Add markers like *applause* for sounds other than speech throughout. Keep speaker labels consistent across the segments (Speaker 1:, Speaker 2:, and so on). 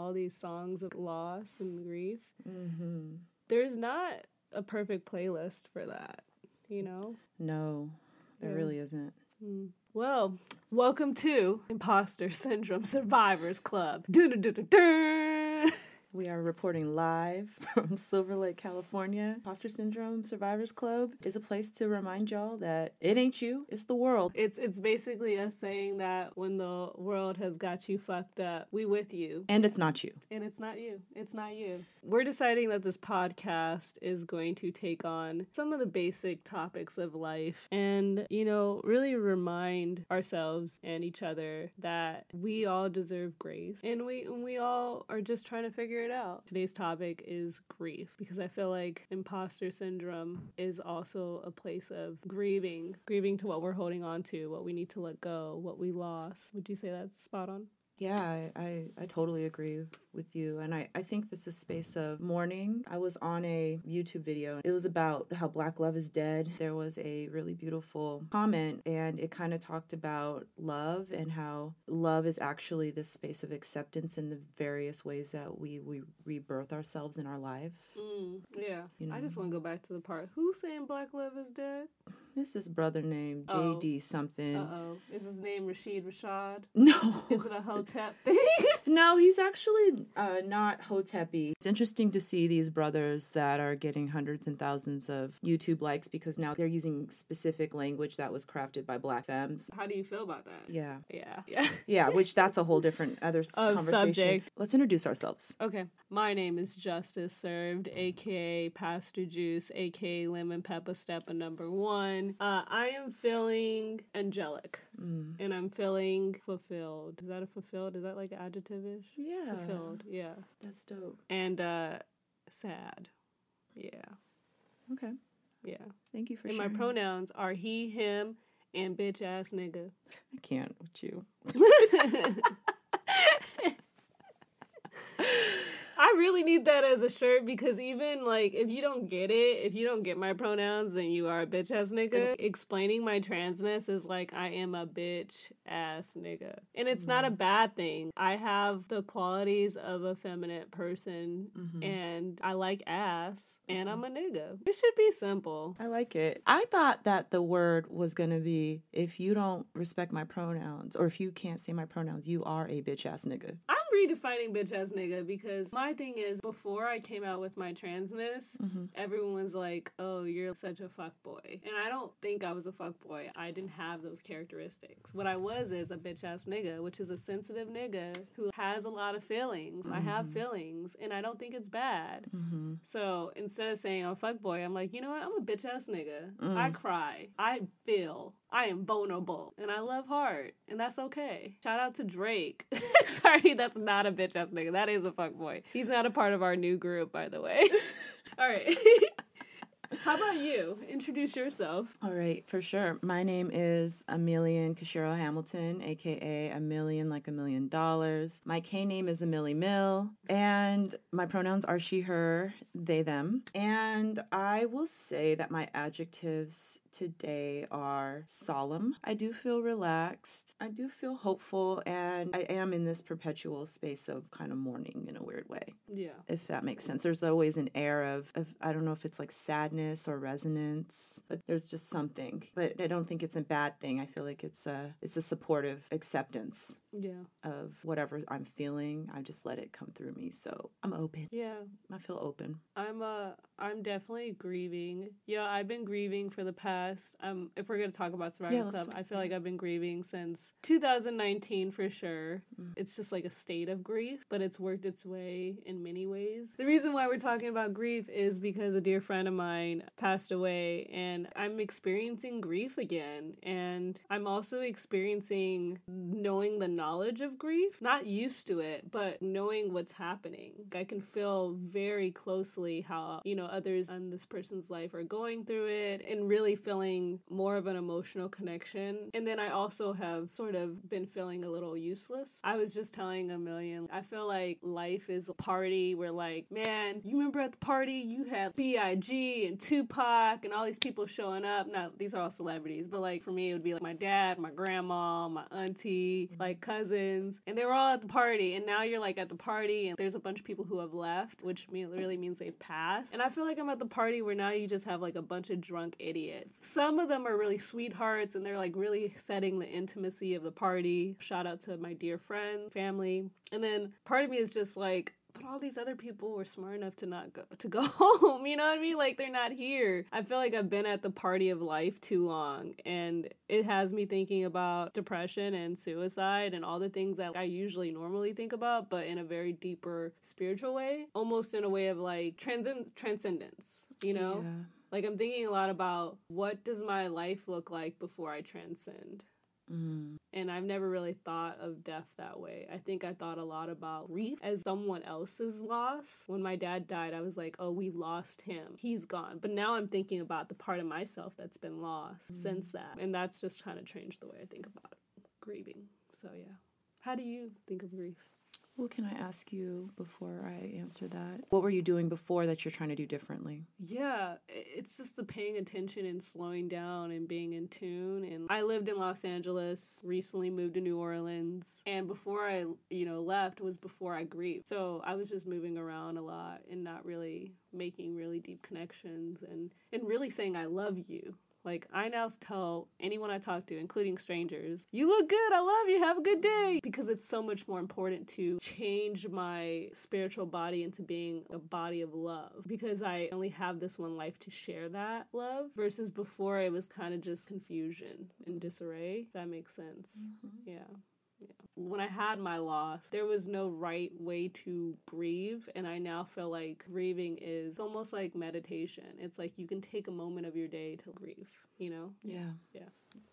Speaker 1: all these songs of loss and grief,
Speaker 2: Mm-hmm.
Speaker 1: there's not a perfect playlist for that, you know?
Speaker 2: No, there
Speaker 1: Yeah.
Speaker 2: really isn't.
Speaker 1: Mm. Well, welcome to Imposter *laughs* Syndrome Survivors Club. Doo-doo-doo-doo-doo.
Speaker 2: We are reporting live *laughs* from Silver Lake, California. Imposter Syndrome Survivors Club is a place to remind y'all that it ain't you, it's the world.
Speaker 1: It's it's basically us saying that when the world has got you fucked up, we with you.
Speaker 2: And it's not you.
Speaker 1: And it's not you. It's not you. We're deciding that this podcast is going to take on some of the basic topics of life and, you know, really remind ourselves and each other that we all deserve grace and we and we all are just trying to figure it out. Today's topic is grief because I feel like imposter syndrome is also a place of grieving, grieving to what we're holding on to, what we need to let go, what we lost. Would you say that's spot on?
Speaker 2: Yeah, I, I, I totally agree with you. And I, I think this is space of mourning. I was on a YouTube video. It was about how Black love is dead. There was a really beautiful comment, and it kind of talked about love and how love is actually this space of acceptance in the various ways that we, we rebirth ourselves in our life.
Speaker 1: Mm, yeah.
Speaker 2: You know?
Speaker 1: I just want to go back to the part. Who's saying Black Love is dead?
Speaker 2: This is brother named
Speaker 1: Oh.
Speaker 2: JD something.
Speaker 1: Uh oh. Is his name Rashid Rashad? *laughs*
Speaker 2: No.
Speaker 1: Is it a Hotep *laughs* thing? *laughs*
Speaker 2: No, he's actually uh, not Hotepi. It's interesting to see these brothers that are getting hundreds and thousands of YouTube likes because now they're using specific language that was crafted by black femmes.
Speaker 1: How do you feel about that?
Speaker 2: Yeah.
Speaker 1: Yeah. Yeah.
Speaker 2: Yeah, which that's a whole different other
Speaker 1: Of
Speaker 2: conversation.
Speaker 1: subject.
Speaker 2: Let's introduce ourselves.
Speaker 1: Okay. My name is Justice Served, aka Pastor Juice, aka Lemon Pepper Stepper number one. Uh, I am feeling angelic
Speaker 2: Mm.
Speaker 1: and I'm feeling fulfilled. Is that a fulfilled? Is that like adjective ish?
Speaker 2: Yeah.
Speaker 1: Fulfilled. Yeah.
Speaker 2: That's dope.
Speaker 1: And uh, sad. Yeah.
Speaker 2: Okay.
Speaker 1: Yeah.
Speaker 2: Thank you for
Speaker 1: And my pronouns are he, him, and bitch ass nigga.
Speaker 2: I can't with you. *laughs* *laughs*
Speaker 1: I really need that as a shirt because even like if you don't get it, if you don't get my pronouns, then you are a bitch ass nigga. Explaining my transness is like I am a bitch ass nigga. And it's not a bad thing. I have the qualities of a feminine person
Speaker 2: Mhm.
Speaker 1: and I like ass and I'm a nigga. It should be simple.
Speaker 2: I like it. I thought that the word was going to be if you don't respect my pronouns or if you can't say my pronouns, you are a bitch ass nigga.
Speaker 1: I'm redefining bitch ass nigga because my thing is before I came out with my transness,
Speaker 2: Mhm.
Speaker 1: everyone was like, "Oh, you're such a fuck boy," and I don't think I was a fuck boy. I didn't have those characteristics. What I was is a bitch ass nigga, which is a sensitive nigga who has a lot of feelings. I have
Speaker 2: Mhm.
Speaker 1: feelings, and I don't think it's bad.
Speaker 2: Mm-hmm.
Speaker 1: So instead of saying I'm a fuck boy, I'm like, you know what? I'm a bitch ass nigga. I
Speaker 2: Mm.
Speaker 1: cry. I feel. I am vulnerable. And I love hard. And that's okay. Shout out to Drake. *laughs* Sorry, that's not a bitch ass nigga. That is a fuck boy. He's not a part of our new group, by the way. *laughs* All right. *laughs* How about you? Introduce yourself.
Speaker 2: All right, for sure. My name is Amelian Kashiro Hamilton, aka a million like a million dollars. My K name is Amelie Mill, and my pronouns are she, her, they, them. And I will say that my adjectives today are solemn. I do feel relaxed. I do feel hopeful, and I am in this perpetual space of kind of mourning in a weird way
Speaker 1: Yeah.
Speaker 2: if that makes sense. There's always an air of, of I don't know if it's like sadness or resonance, but there's just something. But I don't think it's a bad thing. I feel like it's a it's a supportive acceptance
Speaker 1: Yeah.
Speaker 2: of whatever I'm feeling. I just let it come through me. So I'm open.
Speaker 1: Yeah.
Speaker 2: I feel open.
Speaker 1: I'm uh I'm definitely grieving. Yeah, I've been grieving for the past um if we're gonna talk about Survivors
Speaker 2: Yeah,
Speaker 1: Club, I feel like I've been grieving since 2019 for sure.
Speaker 2: Mm.
Speaker 1: It's just like a state of grief, but it's worked its way in many ways. The reason why we're talking about grief is because a dear friend of mine passed away and I'm experiencing grief again and I'm also experiencing knowing the knowledge of grief, not used to it, but knowing what's happening. I can feel very closely how, you know, others in this person's life are going through it and really feeling more of an emotional connection. And then I also have sort of been feeling a little useless. I was just telling Amelian, I feel like life is a party where, like, man, you remember at the party you had B.I.G. and Tupac and all these people showing up. Now, these are all celebrities, but like for me, it would be like my dad, my grandma, my auntie, like cousins, and they were all at the party. And now you're like at the party, and there's a bunch of people who have left, which mean, really means they've passed. And I feel like I'm at the party where now you just have like a bunch of drunk idiots. Some of them are really sweethearts, and they're like really setting the intimacy of the party. Shout out to my dear friends, family. And then part of me is just like, but all these other people were smart enough to not go to go *laughs* home you know what i mean? Like they're not here. I feel like i've been at the party of life too long and it has me thinking about depression and suicide and all the things that i usually normally think about but in a very deeper spiritual way almost in a way of like transcend transcendence you know?
Speaker 2: Yeah.
Speaker 1: like i'm thinking a lot about what does my life look like before i transcend
Speaker 2: Mm.
Speaker 1: and I've never really thought of death that way. I think I thought a lot about grief as someone else's loss. When my dad died, I was like, oh, we lost him. He's gone. But now I'm thinking about the part of myself that's been lost since that. And that's just kind of changed the way I think about grieving. So, yeah. How do you think of grief?
Speaker 2: Well, can I ask you before I answer that? What were you doing before that you're trying to do differently?
Speaker 1: Yeah, it's just the paying attention and slowing down and being in tune. And I lived in Los Angeles, recently moved to New Orleans, and before I, you know, left was before I grieved. So I was just moving around a lot and not really making really deep connections and and really saying I love you. Like I now tell anyone I talk to, including strangers, you look good, I love you, have a good day. Because it's so much more important to change my spiritual body into being a body of love. Because I only have this one life to share that love versus before it was kind of just confusion and disarray. If that makes sense. Mm-hmm. Yeah. Yeah. When I had my loss, there was no right way to grieve, and I now feel like grieving is almost like meditation. It's like you can take a moment of your day to grieve, you know?
Speaker 2: Yeah.
Speaker 1: Yeah.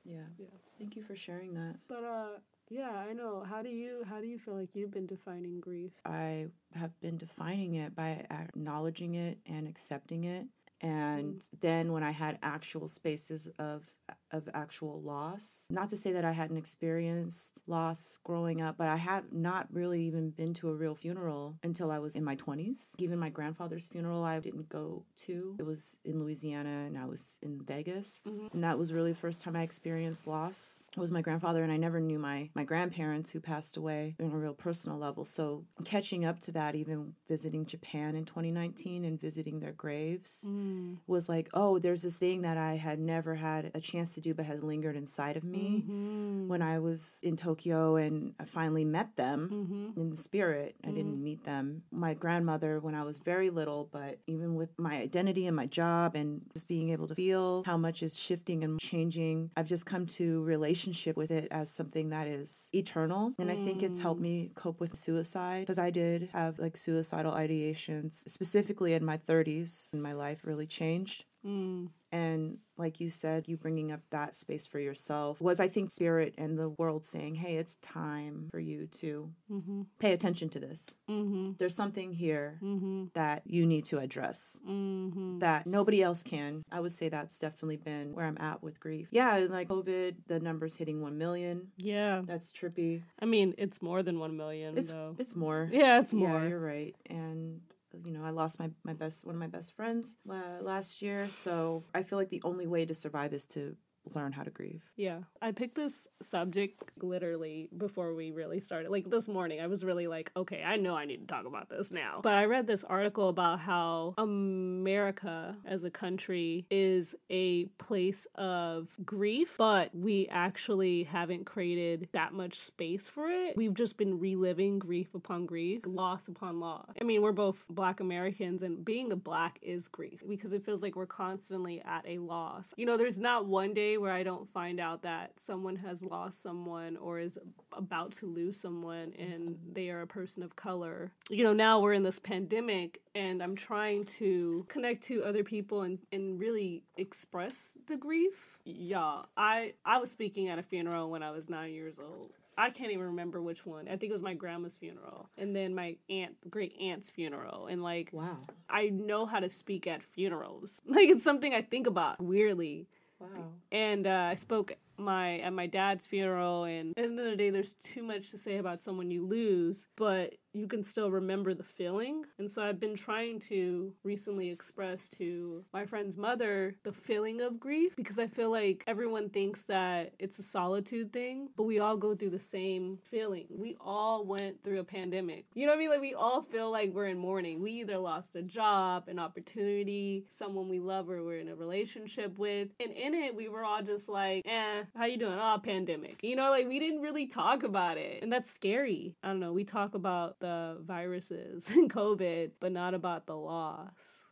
Speaker 2: Yeah.
Speaker 1: Yeah.
Speaker 2: Thank you for sharing that.
Speaker 1: But uh yeah, I know. How do you how do you feel like you've been defining grief?
Speaker 2: I have been defining it by acknowledging it and accepting it. And then when I had actual spaces of of actual loss, not to say that I hadn't experienced loss growing up, but I had not really even been to a real funeral until I was in my 20s. Even my grandfather's funeral I didn't go to. It was in Louisiana and I was in Vegas. And that was really the first time I experienced loss It was my grandfather and I never knew my my grandparents who passed away on a real personal level. So catching up to that even visiting Japan in 2019 and visiting their graves
Speaker 1: Mm.
Speaker 2: was like, oh, there's this thing that I had never had a chance to do but has lingered inside of me
Speaker 1: Mm-hmm.
Speaker 2: when I was in Tokyo and I finally met them
Speaker 1: Mm-hmm.
Speaker 2: in the spirit. I didn't meet them. My grandmother when I was very little, but even with my identity and my job and just being able to feel how much is shifting and changing, I've just come to relationship with it as something that is eternal. And I think it's helped me cope with suicide because I did have like suicidal ideations, specifically in my 30s, and my life really changed.
Speaker 1: Mm.
Speaker 2: And like you said, you bringing up that space for yourself was, I think, spirit and the world saying, hey, it's time for you to
Speaker 1: Mm-hmm.
Speaker 2: pay attention to this.
Speaker 1: Mm-hmm.
Speaker 2: There's something here
Speaker 1: Mm-hmm.
Speaker 2: that you need to address
Speaker 1: Mm-hmm.
Speaker 2: that nobody else can. I would say that's definitely been where I'm at with grief. Yeah, like COVID, the numbers hitting 1 million.
Speaker 1: Yeah.
Speaker 2: That's trippy.
Speaker 1: I mean, it's more than one million
Speaker 2: It's
Speaker 1: though.
Speaker 2: it's more.
Speaker 1: Yeah, it's more.
Speaker 2: Yeah, you're right. And you know, I lost my my best one of my best friends la- last year, so I feel like the only way to survive is to learn how to grieve.
Speaker 1: Yeah. I picked this subject literally before we really started. Like this morning, I was really like, okay, I know I need to talk about this now. But I read this article about how America as a country is a place of grief, but we actually haven't created that much space for it. We've just been reliving grief upon grief, loss upon loss. I mean, we're both black Americans, and being a black is grief because it feels like we're constantly at a loss. You know, there's not one day where I don't find out that someone has lost someone or is about to lose someone and they are a person of color. You know, now we're in this pandemic and I'm trying to connect to other people and, and really express the grief. Yeah, I I was speaking at a funeral when I was nine years old. I can't even remember which one. I think it was my grandma's funeral and then my aunt, great aunt's funeral. And like,
Speaker 2: Wow.
Speaker 1: I know how to speak at funerals. *laughs* Like, it's something I think about weirdly
Speaker 2: Wow.
Speaker 1: and uh, I spoke my at my dad's funeral. And at the end of the day, there's too much to say about someone you lose, but you can still remember the feeling. And so I've been trying to recently express to my friend's mother the feeling of grief because I feel like everyone thinks that it's a solitude thing, but we all go through the same feeling. We all went through a pandemic. You know what I mean? Like we all feel like we're in mourning. We either lost a job, an opportunity, someone we love or we're in a relationship with. And in it, we were all just like, eh, how you doing? Oh, pandemic. You know, like we didn't really talk about it. And that's scary. I don't know. We talk about the viruses *laughs* and COVID, but not about the loss.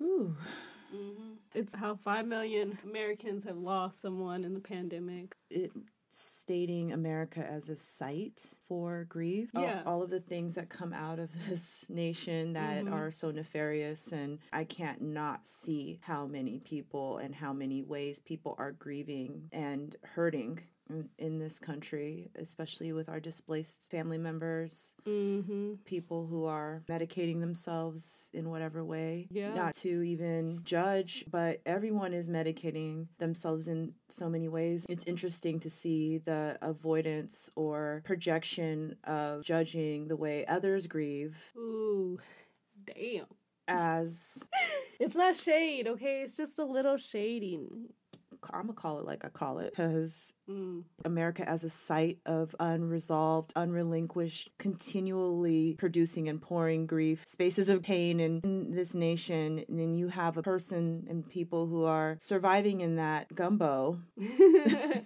Speaker 2: Ooh.
Speaker 1: Mm-hmm. It's how 5 million Americans have lost someone in the pandemic.
Speaker 2: It stating America as a site for grief.
Speaker 1: Yeah.
Speaker 2: All, all of the things that come out of this nation that
Speaker 1: Mhm.
Speaker 2: are so nefarious. And I can't not see how many people and how many ways people are grieving and hurting in, in this country, especially with our displaced family members.
Speaker 1: Mm-hmm.
Speaker 2: People who are medicating themselves in whatever way.
Speaker 1: Yeah.
Speaker 2: Not to even judge, but everyone is medicating themselves in so many ways. It's interesting to see the avoidance or projection of judging the way others grieve
Speaker 1: Ooh, damn.
Speaker 2: as *laughs*
Speaker 1: It's not shade, okay? It's just a little shading.
Speaker 2: I'm gonna call it like I call it because
Speaker 1: Mm.
Speaker 2: America as a site of unresolved, unrelinquished, continually producing and pouring grief, spaces of pain in, in this nation. And then you have a person and people who are surviving in that gumbo. *laughs*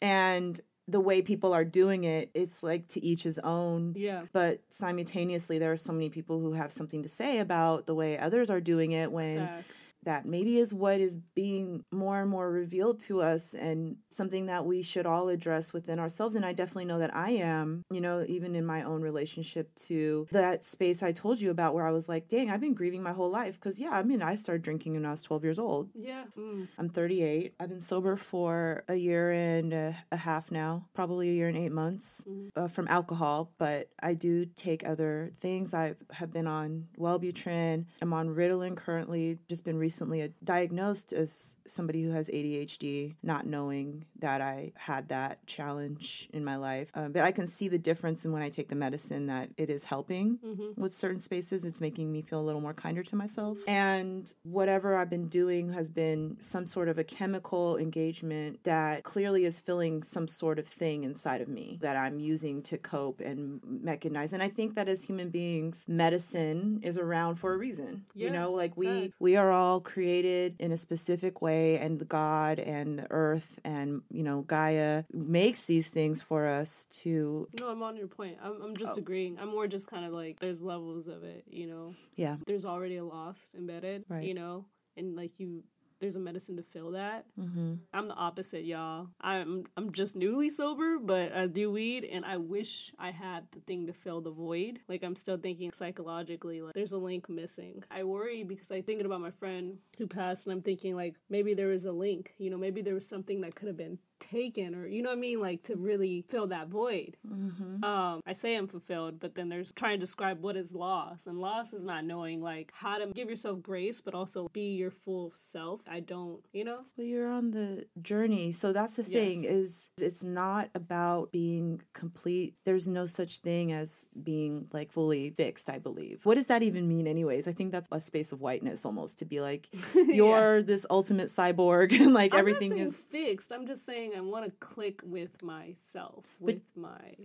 Speaker 2: and the way people are doing it, it's like to each his own.
Speaker 1: yeah.
Speaker 2: But simultaneously, there are so many people who have something to say about the way others are doing it when
Speaker 1: Facts.
Speaker 2: That maybe is what is being more and more revealed to us and something that we should all address within ourselves and i definitely know that i am you know even in my own relationship to that space i told you about where i was like dang i've been grieving my whole life because yeah i mean i started drinking when i was 12 years old
Speaker 1: Yeah. Mm.
Speaker 2: i'm 38 i've been sober for a year and a, a half now probably a year and eight months
Speaker 1: Mhm.
Speaker 2: uh, from alcohol but i do take other things i have been on wellbutrin i'm on ritalin currently just been recently uh, diagnosed as somebody who has adhd not knowing that i had that challenge in my life um, but i can see the difference in when i take the medicine that it is helping
Speaker 1: Mm-hmm.
Speaker 2: with certain spaces. It's making me feel a little more kinder to myself. And whatever I've been doing has been some sort of a chemical engagement that clearly is filling some sort of thing inside of me that I'm using to cope and mechanize. And I think that as human beings, medicine is around for a reason. you know, like we we are all created in a specific way and the God and the earth and you know Gaia makes these things for us to
Speaker 1: No, I'm on your point. I'm, I'm just
Speaker 2: Oh.
Speaker 1: agreeing. I'm more just kind of like, there's levels of it, you know?
Speaker 2: yeah.
Speaker 1: There's already a loss embedded,
Speaker 2: Right.
Speaker 1: you know? And like you, there's a medicine to fill that.
Speaker 2: Mm-hmm.
Speaker 1: I'm the opposite, y'all. I'm I'm just newly sober, but I do weed, and I wish I had the thing to fill the void. Like I'm still thinking psychologically, like there's a link missing. I worry because I'm thinking about my friend who passed, and I'm thinking like maybe there was a link. You know, maybe there was something that could have been taken, or you know what I mean, like to really fill that void.
Speaker 2: Mm-hmm.
Speaker 1: Um, I say I'm fulfilled, but then there's trying to describe what is loss, and loss is not knowing like how to give yourself grace, but also be your full self. I don't, you know.
Speaker 2: Well, you're on the journey. So that's the thing
Speaker 1: Yes.
Speaker 2: is it's not about being complete. There's no such thing as being like fully fixed, I believe. What does that even mean anyways? I think that's a space of whiteness almost to be like *laughs* you're this ultimate cyborg *laughs* and like
Speaker 1: I'm
Speaker 2: everything is
Speaker 1: fixed. I'm just saying I want to click with myself, with my,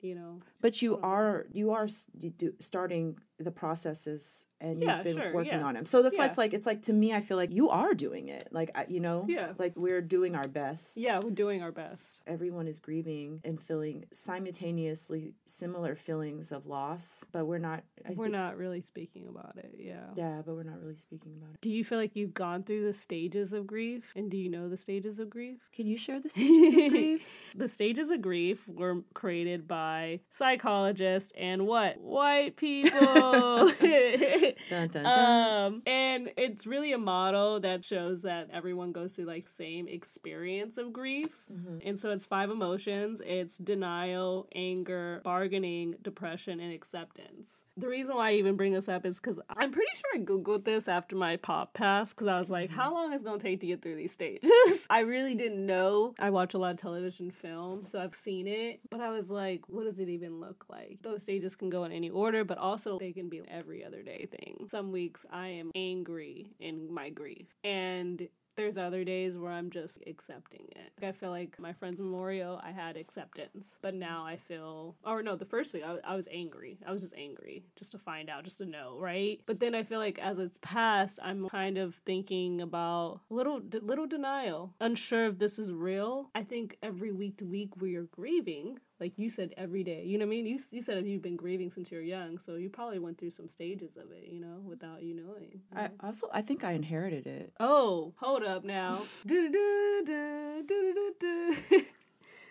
Speaker 1: you know.
Speaker 2: but you
Speaker 1: Mhm.
Speaker 2: are you are you do, starting the processes and
Speaker 1: Yeah,
Speaker 2: you've been
Speaker 1: sure,
Speaker 2: working
Speaker 1: yeah.
Speaker 2: on them. So that's why it's like it's like to me I feel like you are doing it. Like I, you know,
Speaker 1: Yeah.
Speaker 2: like we're doing our best.
Speaker 1: Yeah, we're doing our best.
Speaker 2: everyone is grieving and feeling simultaneously similar feelings of loss, but we're not. I
Speaker 1: we're
Speaker 2: think-
Speaker 1: not really speaking about it. Yeah.
Speaker 2: Yeah, but we're not really speaking about it.
Speaker 1: Do you feel like you've gone through the stages of grief? And do you know the stages of grief?
Speaker 2: Can you share the stages of grief? *laughs*
Speaker 1: The stages of grief were created by psychologists and what? White *laughs* people.
Speaker 2: Dun, dun, dun.
Speaker 1: um and it's really a model that shows that everyone goes through like same experience of grief
Speaker 2: Mhm.
Speaker 1: and so it's five emotions it's denial anger bargaining depression and acceptance the reason why i even bring this up is because i'm pretty sure i googled this after my pop pass because i was like how long is it going to take to get through these stages *laughs* i really didn't know i watch a lot of television film so i've seen it but i was like what does it even look like? Those stages can go in any order, but also they can be every other day thing. Some weeks I am angry in my grief. And there's other days where I'm just accepting it. I feel like my friend's memorial, I had acceptance, but now I feel, or no, the first week I I was angry. I was just angry just to find out, just to know, right? But then I feel like as it's passed, I'm kind of thinking about little, little denial, unsure if this is real. I think every week to week we are grieving, like you said every day you know what i mean you, you said you've been grieving since you're young so you probably went through some stages of it you know without you knowing you
Speaker 2: know? i also i think i inherited it
Speaker 1: oh hold up now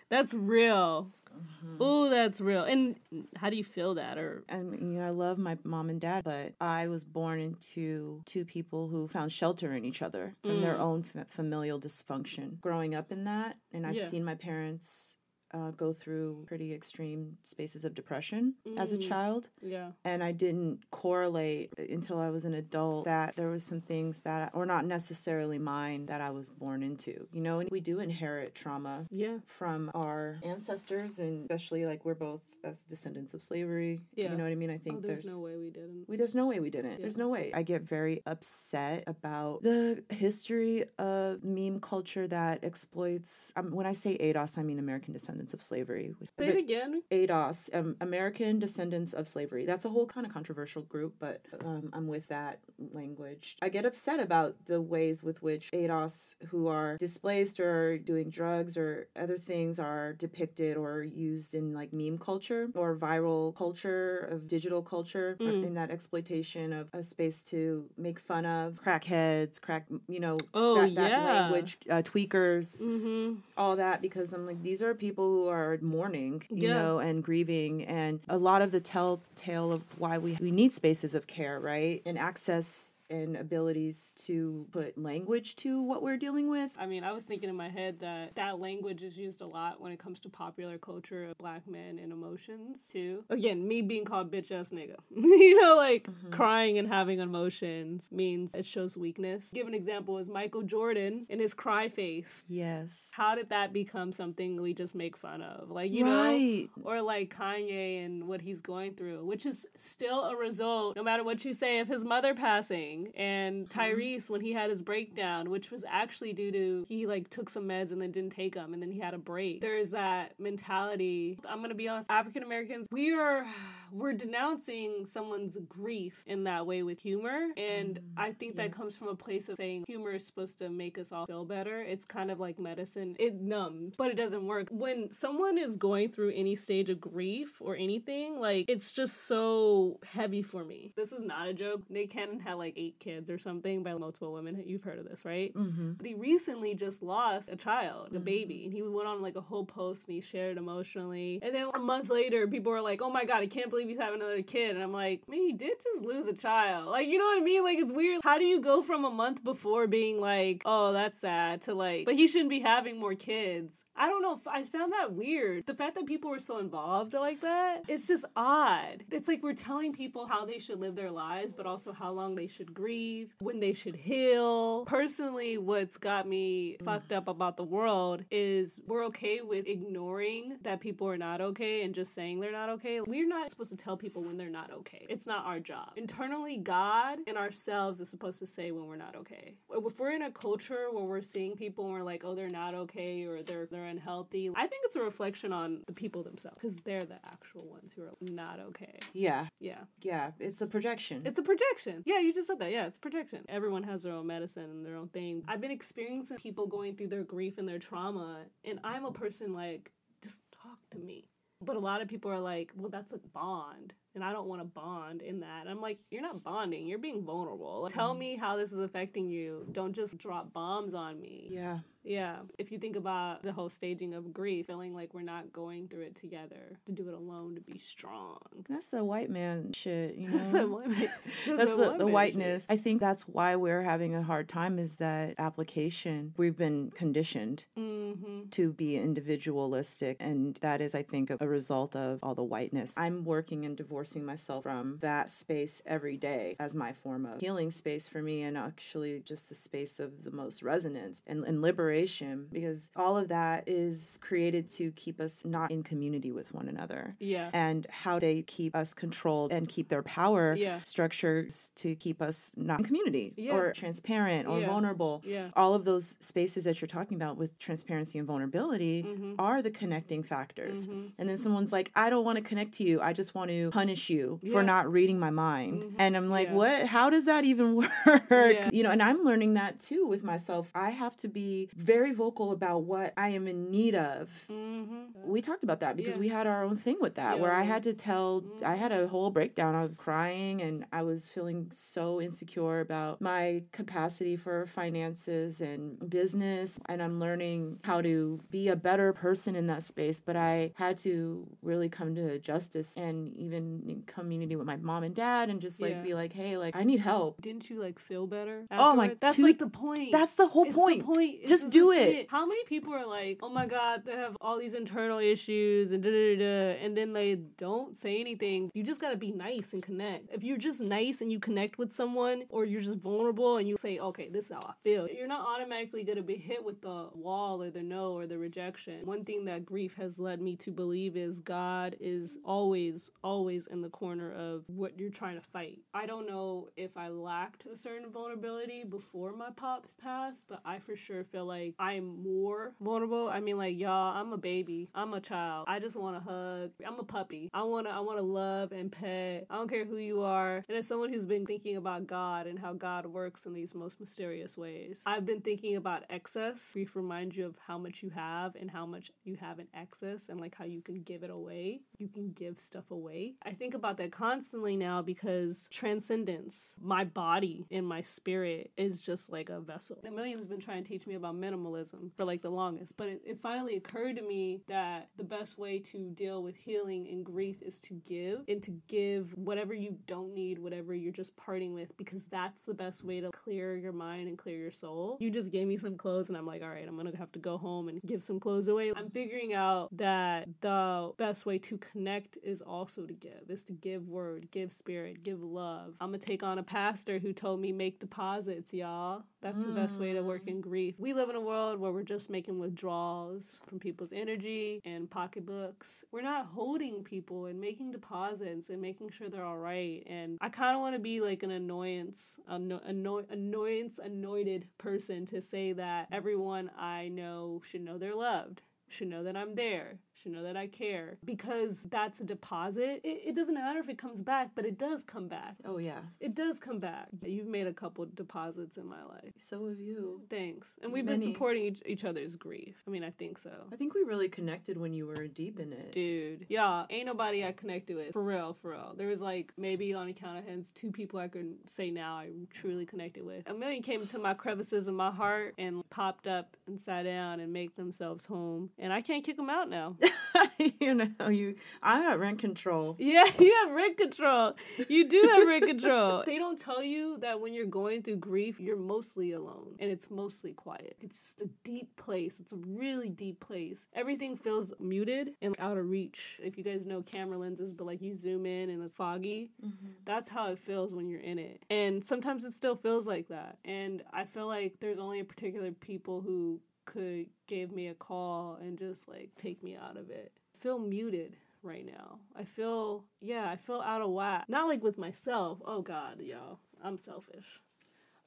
Speaker 1: that's real Mm-hmm. Oh, that's real. And how do you feel that? Or
Speaker 2: you know, I love my mom and dad, but I was born into two people who found shelter in each other from mm. their own f- familial dysfunction. Growing up in that, and I've yeah. seen my parents uh, go through pretty extreme spaces of depression mm. as a mm. child.
Speaker 1: Yeah.
Speaker 2: And I didn't correlate until I was an adult that there was some things that were not necessarily mine that I was born into. You know, and we do inherit trauma
Speaker 1: yeah.
Speaker 2: from our ancestors and especially like we're both as descendants of slavery. Yeah. You know what I mean? I think
Speaker 1: oh, there's, there's, no way we didn't.
Speaker 2: We, there's no way we didn't. Yeah. There's no way. I get very upset about the history of meme culture that exploits um, when I say ADOS, I mean American descendants descendants of slavery.
Speaker 1: Say it again.
Speaker 2: ADOS, um, American Descendants of Slavery. That's a whole kind of controversial group, but um, I'm with that language. I get upset about the ways with which ADOS who are displaced or doing drugs or other things are depicted or used in like meme culture or viral culture of digital culture mm. in that exploitation of a space to make fun of crackheads, crack, you know,
Speaker 1: oh, that, that yeah.
Speaker 2: language, uh, tweakers, mm-hmm. all that because I'm like, these are people who are mourning, you yeah. know, and grieving. And a lot of the telltale of why we, we need spaces of care, right? And access and abilities to put language to what we're dealing with.
Speaker 1: I mean, I was thinking in my head that that language is used a lot when it comes to popular culture of black men and emotions too. Again, me being called bitch ass nigga. *laughs* you know, like mm-hmm. crying and having emotions means it shows weakness. Give an example is Michael Jordan and his cry face.
Speaker 2: Yes.
Speaker 1: How did that become something we just make fun of? Like, you right. know, or like Kanye and what he's going through, which is still a result, no matter what you say, of his mother passing and mm-hmm. Tyrese when he had his breakdown, which was actually due to he like took some meds and then didn't take them and then he had a break. There is that mentality. I'm gonna be honest, African Americans, we are *sighs* we're denouncing someone's grief in that way with humor. And mm, I think yeah. that comes from a place of saying humor is supposed to make us all feel better. It's kind of like medicine. It numbs, but it doesn't work. When someone is going through any stage of grief or anything, like it's just so heavy for me. This is not a joke. Nick Cannon had like eight eight kids or something by multiple women. You've heard of this, right?
Speaker 2: Mm-hmm.
Speaker 1: But he recently just lost a child, a mm-hmm. baby, and he went on like a whole post and he shared emotionally. And then a month later, people were like, "Oh my god, I can't believe he's having another kid." And I'm like, "Man, he did just lose a child." Like, you know what I mean? Like, it's weird. How do you go from a month before being like, "Oh, that's sad," to like, "But he shouldn't be having more kids." I don't know. I found that weird. The fact that people were so involved like that, it's just odd. It's like we're telling people how they should live their lives, but also how long they should grieve, when they should heal. Personally, what's got me mm. fucked up about the world is we're okay with ignoring that people are not okay and just saying they're not okay. We're not supposed to tell people when they're not okay. It's not our job. Internally, God and ourselves is supposed to say when we're not okay. If we're in a culture where we're seeing people and we're like, oh, they're not okay or they're they're unhealthy, I think it's a reflection on the people themselves because they're the actual ones who are not okay.
Speaker 2: Yeah.
Speaker 1: Yeah.
Speaker 2: Yeah. It's a projection.
Speaker 1: It's a projection. Yeah, you just said that yeah, it's protection. Everyone has their own medicine and their own thing. I've been experiencing people going through their grief and their trauma, and I'm a person like, just talk to me. But a lot of people are like, well, that's a bond and I don't want to bond in that. And I'm like, you're not bonding, you're being vulnerable. Like, tell me how this is affecting you. Don't just drop bombs on me.
Speaker 2: Yeah.
Speaker 1: Yeah. If you think about the whole staging of grief, feeling like we're not going through it together, to do it alone, to be strong.
Speaker 2: That's the white man shit, you know? *laughs*
Speaker 1: that's the white man. *laughs*
Speaker 2: That's, that's the, the whiteness. Shit. I think that's why we're having a hard time is that application. We've been conditioned.
Speaker 1: Mm Mm-hmm.
Speaker 2: to be individualistic. And that is, I think, a, a result of all the whiteness. I'm working and divorcing myself from that space every day as my form of healing space for me and actually just the space of the most resonance and, and liberation because all of that is created to keep us not in community with one another.
Speaker 1: Yeah.
Speaker 2: And how they keep us controlled and keep their power
Speaker 1: Yeah.
Speaker 2: structures to keep us not in community
Speaker 1: Yeah.
Speaker 2: or transparent or
Speaker 1: Yeah.
Speaker 2: vulnerable
Speaker 1: Yeah.
Speaker 2: all of those spaces that you're talking about with transparency and vulnerability
Speaker 1: Mhm.
Speaker 2: are the connecting factors.
Speaker 1: Mhm.
Speaker 2: And then someone's like, I don't want to connect to you. I just want to punish you for not reading my mind.
Speaker 1: Mhm.
Speaker 2: And I'm like, what? How does that even *laughs* work? You know, and I'm learning that too with myself. I have to be very vocal about what I am in need of.
Speaker 1: Mm-hmm.
Speaker 2: We talked about that because
Speaker 1: Yeah.
Speaker 2: we had our own thing with that where I had to tell,
Speaker 1: Mhm.
Speaker 2: I had a whole breakdown. I was crying and I was feeling so insecure about my capacity for finances and business. And I'm learning how to be a better person in that space. But I had to really come to justice and even in community with my mom and dad and just like
Speaker 1: Yeah.
Speaker 2: be like, hey, like I need help.
Speaker 1: Didn't you like feel better?
Speaker 2: Oh my-
Speaker 1: That's
Speaker 2: two-
Speaker 1: like the point.
Speaker 2: That's the whole
Speaker 1: It's
Speaker 2: point.
Speaker 1: The point. It's
Speaker 2: Just do
Speaker 1: say
Speaker 2: it.
Speaker 1: How many people are like, oh my god, they have all these internal issues and da da da, da," and then they don't say anything. You just gotta be nice and connect. If you're just nice and you connect with someone, or you're just vulnerable and you say, okay, this is how I feel, you're not automatically gonna be hit with the wall or the no or the rejection. One thing that grief has led me to believe is God is always, always in the corner of what you're trying to fight. I don't know if I lacked a certain vulnerability before my pops passed, but I for sure feel like I'm more vulnerable. I mean, like y'all, I'm a baby. I'm a child. I just want to hug. I'm a puppy. I wanna, I wanna love and pet. I don't care who you are. And as someone who's been thinking about God and how God works in these most mysterious ways, I've been thinking about excess. Grief reminds you of how much you have and how much you have in excess, and like how you can give it away. You can give stuff away. I think about that constantly now because transcendence, my body and my spirit is just like a vessel. Amelian's been trying to teach me about minimalism for like the longest, but it, it finally occurred to me that the best way to deal with healing and grief is to give and to give whatever you don't need, whatever you're just parting with, because that's the best way to clear your mind and clear your soul. You just gave me some clothes, and I'm like, all right, I'm gonna have to go home and give some clothes away. I'm figuring out that the best way to connect is also to give, is to give word, give spirit, give love. I'm gonna take on a pastor who told me make deposits, y'all. That's the best way to work hmm. in grief. We live in a world where we're just making withdrawals from people's energy and pocketbooks. We're not holding people and making deposits and making sure they're all right. And I kind of want to be like an annoyance, anno- anno- annoyance, annoyed person to say that everyone I know should know they're loved, should know that I'm there, should know that I care. Because that's a deposit. It, it doesn't matter if it comes back, but it does come back.
Speaker 2: Oh, yeah.
Speaker 1: It does come back. You've made a couple deposits in my life.
Speaker 2: So have you.
Speaker 1: Thanks. And we've been supporting each, each other's grief. I mean, I think so.
Speaker 2: I think we really connected when you were deep in it.
Speaker 1: Dude, yeah, ain't nobody I connected with. For real, for real. There was like maybe on account of hands, two people I could say now I truly connected with. Amelian came to my crevices in my heart and popped up and sat down and make themselves home. And I can't kick them out now. *laughs*
Speaker 2: you know, you. I'm at rent control.
Speaker 1: Yeah, *laughs* you have rent control. You do have rent control. *laughs* They don't tell you that when you're going through grief, you're mostly alone and it's mostly quiet. It's just a deep place. It's a really deep place. Everything feels muted and out of reach. If you guys know camera lenses, but like you zoom in and it's foggy, mm-hmm. that's how it feels when you're in it. And sometimes it still feels like that. And I feel like there's only a particular people who could give me a call and just like take me out of it. I feel muted right now. I feel yeah, I feel out of whack. Not like with myself. Oh god, y'all. I'm selfish.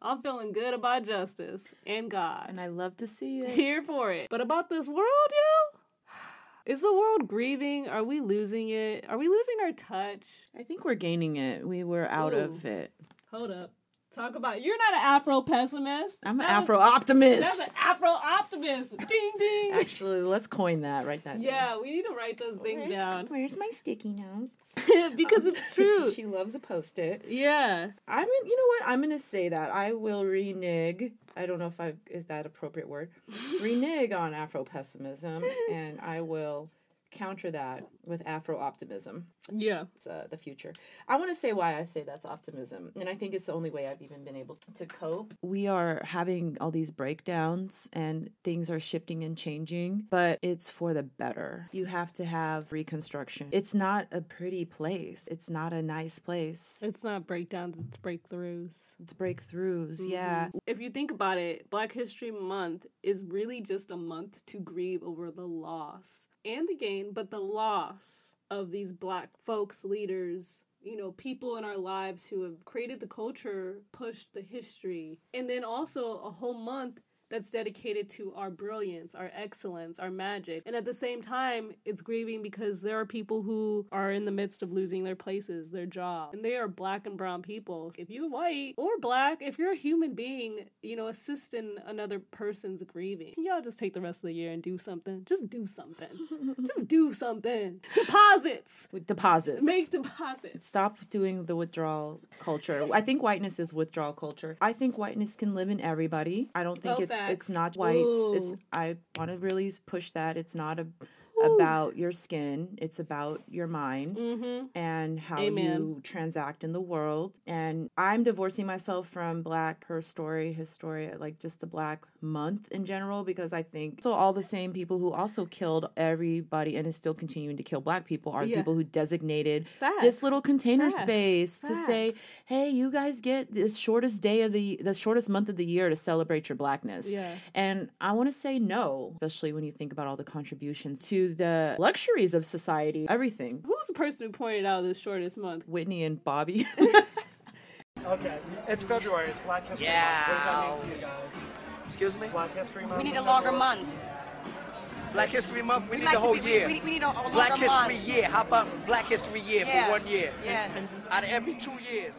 Speaker 1: I'm feeling good about justice and God.
Speaker 2: And I love to see it. *laughs*
Speaker 1: Here for it. But about this world, yo? *sighs* Is the world grieving? Are we losing it? Are we losing our touch?
Speaker 2: I think we're gaining it. We were out of it.
Speaker 1: Hold up. Talk about you're not an Afro pessimist.
Speaker 2: I'm an Afro optimist.
Speaker 1: That's an Afro optimist. ding ding.
Speaker 2: Actually, let's coin that. Write that. down.
Speaker 1: yeah, we need to write those things down
Speaker 2: Where's my sticky notes? *laughs*
Speaker 1: Um, because it's *laughs* true.
Speaker 2: she loves a post-it.
Speaker 1: yeah.
Speaker 2: I'm. You know what? I'm gonna say that I will renege. I don't know if I is that appropriate word. *laughs* renege on Afro pessimism, and I will counter that with Afro optimism.
Speaker 1: Yeah.
Speaker 2: It's uh, the future. I want to say why I say that's optimism. And I think it's the only way I've even been able to cope. We are having all these breakdowns and things are shifting and changing, but it's for the better. You have to have reconstruction. It's not a pretty place, it's not a nice place.
Speaker 1: It's not breakdowns, it's breakthroughs.
Speaker 2: It's breakthroughs, yeah.
Speaker 1: If you think about it, Black History Month is really just a month to grieve over the loss and the gain, but the loss of these black folks, leaders, you know, people in our lives who have created the culture, pushed the history, and then also a whole month that's dedicated to our brilliance, our excellence, our magic. And at the same time, it's grieving because there are people who are in the midst of losing their places, their job, and they are black and brown people. If you're white or black, if you're a human being, you know, assist in another person's grieving. Can y'all just take the rest of the year and do something? Just do something. *laughs* just do something. Deposits.
Speaker 2: With deposits.
Speaker 1: Make deposits.
Speaker 2: Stop doing the withdrawal culture. I think whiteness is withdrawal culture. I think whiteness can live in everybody. I don't think
Speaker 1: Oh,
Speaker 2: it's it's not whites. It's I want to really push that. It's not a, about your skin. It's about your mind
Speaker 1: Mm-hmm.
Speaker 2: and how
Speaker 1: Amen.
Speaker 2: you transact in the world. And I'm divorcing myself from Black per story, his story, like just the Black month in general, because I think so. All the same people who also killed everybody and is still continuing to kill Black people are
Speaker 1: Yeah.
Speaker 2: people who designated
Speaker 1: Facts.
Speaker 2: this little container
Speaker 1: Facts.
Speaker 2: space to say, "Hey, you guys get this shortest day of the the shortest month of the year to celebrate your blackness."
Speaker 1: Yeah.
Speaker 2: And I want to say no, especially when you think about all the contributions to the luxuries of society, everything.
Speaker 1: Who's the person who pointed out the shortest month?
Speaker 2: Whitney and Bobby. *laughs*
Speaker 3: Okay, it's February. It's Black History
Speaker 4: Yeah.
Speaker 3: Month. What does that mean to you guys?
Speaker 4: Excuse me?
Speaker 3: Black History Month.
Speaker 5: We need a longer month.
Speaker 4: Black History Month. We
Speaker 5: We'd
Speaker 4: need
Speaker 5: like
Speaker 4: the whole
Speaker 5: be-
Speaker 4: year.
Speaker 5: We, we need a, a longer
Speaker 4: Black History
Speaker 5: month.
Speaker 4: Year. How about Black History Year
Speaker 5: Yeah.
Speaker 4: for one year?
Speaker 5: Yeah.
Speaker 4: Out of every two years.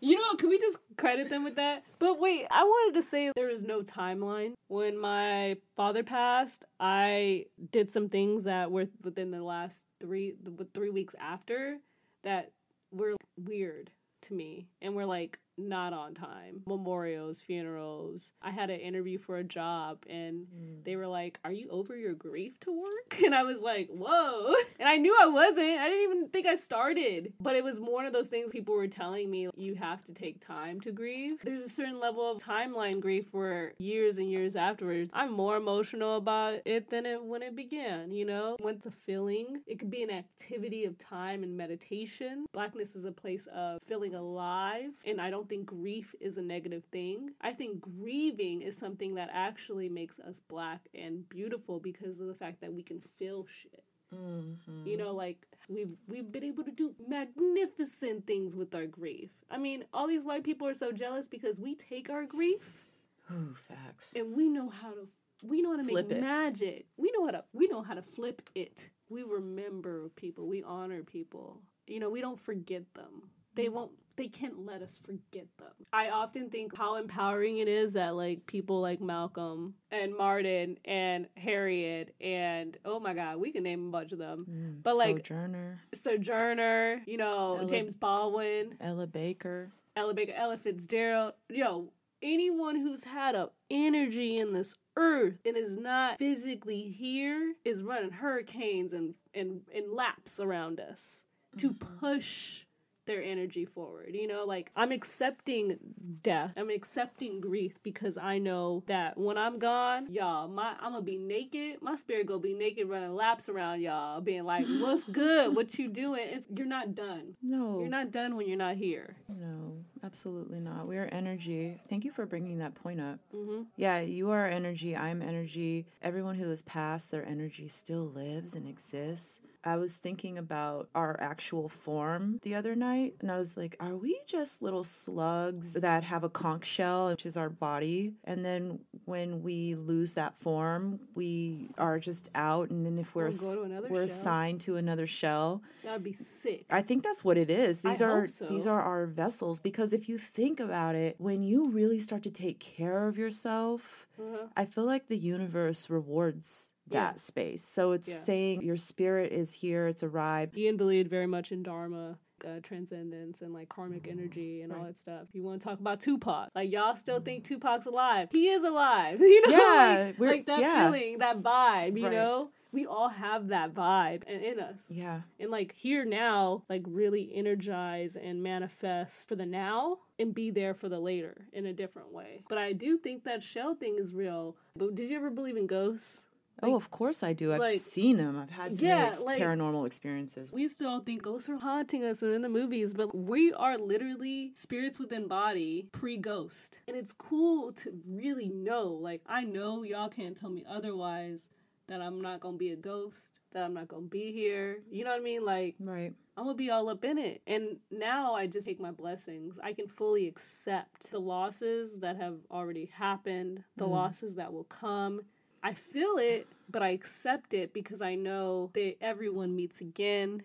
Speaker 1: You know, can we just credit them with that? But wait, I wanted to say there is no timeline. When my father passed, I did some things that were within the last three three weeks after that were weird to me and were like not on time. Memorials, funerals. I had an interview for a job and mm. they were like, Are you over your grief to work? *laughs* And I was like, Whoa. *laughs* And I knew I wasn't. I didn't even think I started. But it was one of those things people were telling me you have to take time to grieve. There's a certain level of timeline grief where years and years afterwards, I'm more emotional about it than it when it began, you know? When it's a feeling, it could be an activity of time and meditation. Blackness is a place of feeling alive. And I don't think grief is a negative thing. I think grieving is something that actually makes us black and beautiful because of the fact that we can feel shit. Mm-hmm. You know, like we've we've been able to do magnificent things with our grief. I mean, all these white people are so jealous because we take our grief
Speaker 2: Ooh, facts.
Speaker 1: and we know how to we know how to
Speaker 2: Flip
Speaker 1: make
Speaker 2: it.
Speaker 1: magic. We know how to we know how to flip it. We remember people. We honor people. You know, we don't forget them. They won't they can't let us forget them. I often think how empowering it is that like people like Malcolm and Martin and Harriet and oh my god, we can name a bunch of them. Mm, but like
Speaker 2: Sojourner,
Speaker 1: Sojourner, you know,
Speaker 2: Ella-
Speaker 1: James Baldwin,
Speaker 2: Ella Baker.
Speaker 1: Ella Baker, Ella Fitzgerald, yo, anyone who's had a energy in this earth and is not physically here is running hurricanes and and, and laps around us to mm. push their energy forward. You know, like I'm accepting death. I'm accepting grief because I know that when I'm gone, y'all, my I'm gonna be naked. My spirit gonna be naked running laps around y'all, being like, *laughs* What's good? What you doing? It's you're not done.
Speaker 2: No,
Speaker 1: You're not done when you're not here.
Speaker 2: No, absolutely not. We are energy. Thank you for bringing that point up.
Speaker 1: hmm
Speaker 2: Yeah, you are energy. I'm energy. Everyone who has passed, their energy still lives and exists. I was thinking about our actual form the other night, and I was like, are we just little slugs that have a conch shell, which is our body? And then when we lose that form, we are just out, and then if we're,
Speaker 1: We'll go to another
Speaker 2: we're
Speaker 1: shell.
Speaker 2: assigned to another shell,
Speaker 1: That'd be sick.
Speaker 2: I think that's what it is.
Speaker 1: I
Speaker 2: These are
Speaker 1: hope so.
Speaker 2: these are our vessels because if you think about it, when you really start to take care of yourself,
Speaker 1: Uh-huh.
Speaker 2: I feel like the universe rewards
Speaker 1: Yeah.
Speaker 2: that space. So it's
Speaker 1: Yeah.
Speaker 2: saying your spirit is here, it's arrived.
Speaker 1: Ian believed very much in Dharma. Uh, transcendence and like karmic energy and all that stuff. You want to talk about Tupac? Like y'all still think Tupac's alive? He is alive. *laughs* You know,
Speaker 2: Yeah,
Speaker 1: like, like that
Speaker 2: yeah.
Speaker 1: feeling, that vibe. You
Speaker 2: Right.
Speaker 1: know, we all have that vibe in, in us.
Speaker 2: Yeah.
Speaker 1: And like here now, like really energize and manifest for the now and be there for the later in a different way. But I do think that shell thing is real. But did you ever believe in ghosts?
Speaker 2: oh, of course I do. I've
Speaker 1: like-
Speaker 2: seen them. I've had
Speaker 1: Yeah,
Speaker 2: ex-
Speaker 1: like-
Speaker 2: paranormal experiences.
Speaker 1: We still think ghosts are haunting us and in the movies, but we are literally spirits within body pre ghost. And it's cool to really know. Like, I know y'all can't tell me otherwise that I'm not gonna be a ghost, that I'm not gonna be here. You know what I mean? Like,
Speaker 2: Right.
Speaker 1: I'm gonna be all up in it. And now I just take my blessings. I can fully accept the losses that have already happened, the
Speaker 2: Mm.
Speaker 1: losses that will come. I feel it, but I accept it because I know that everyone meets again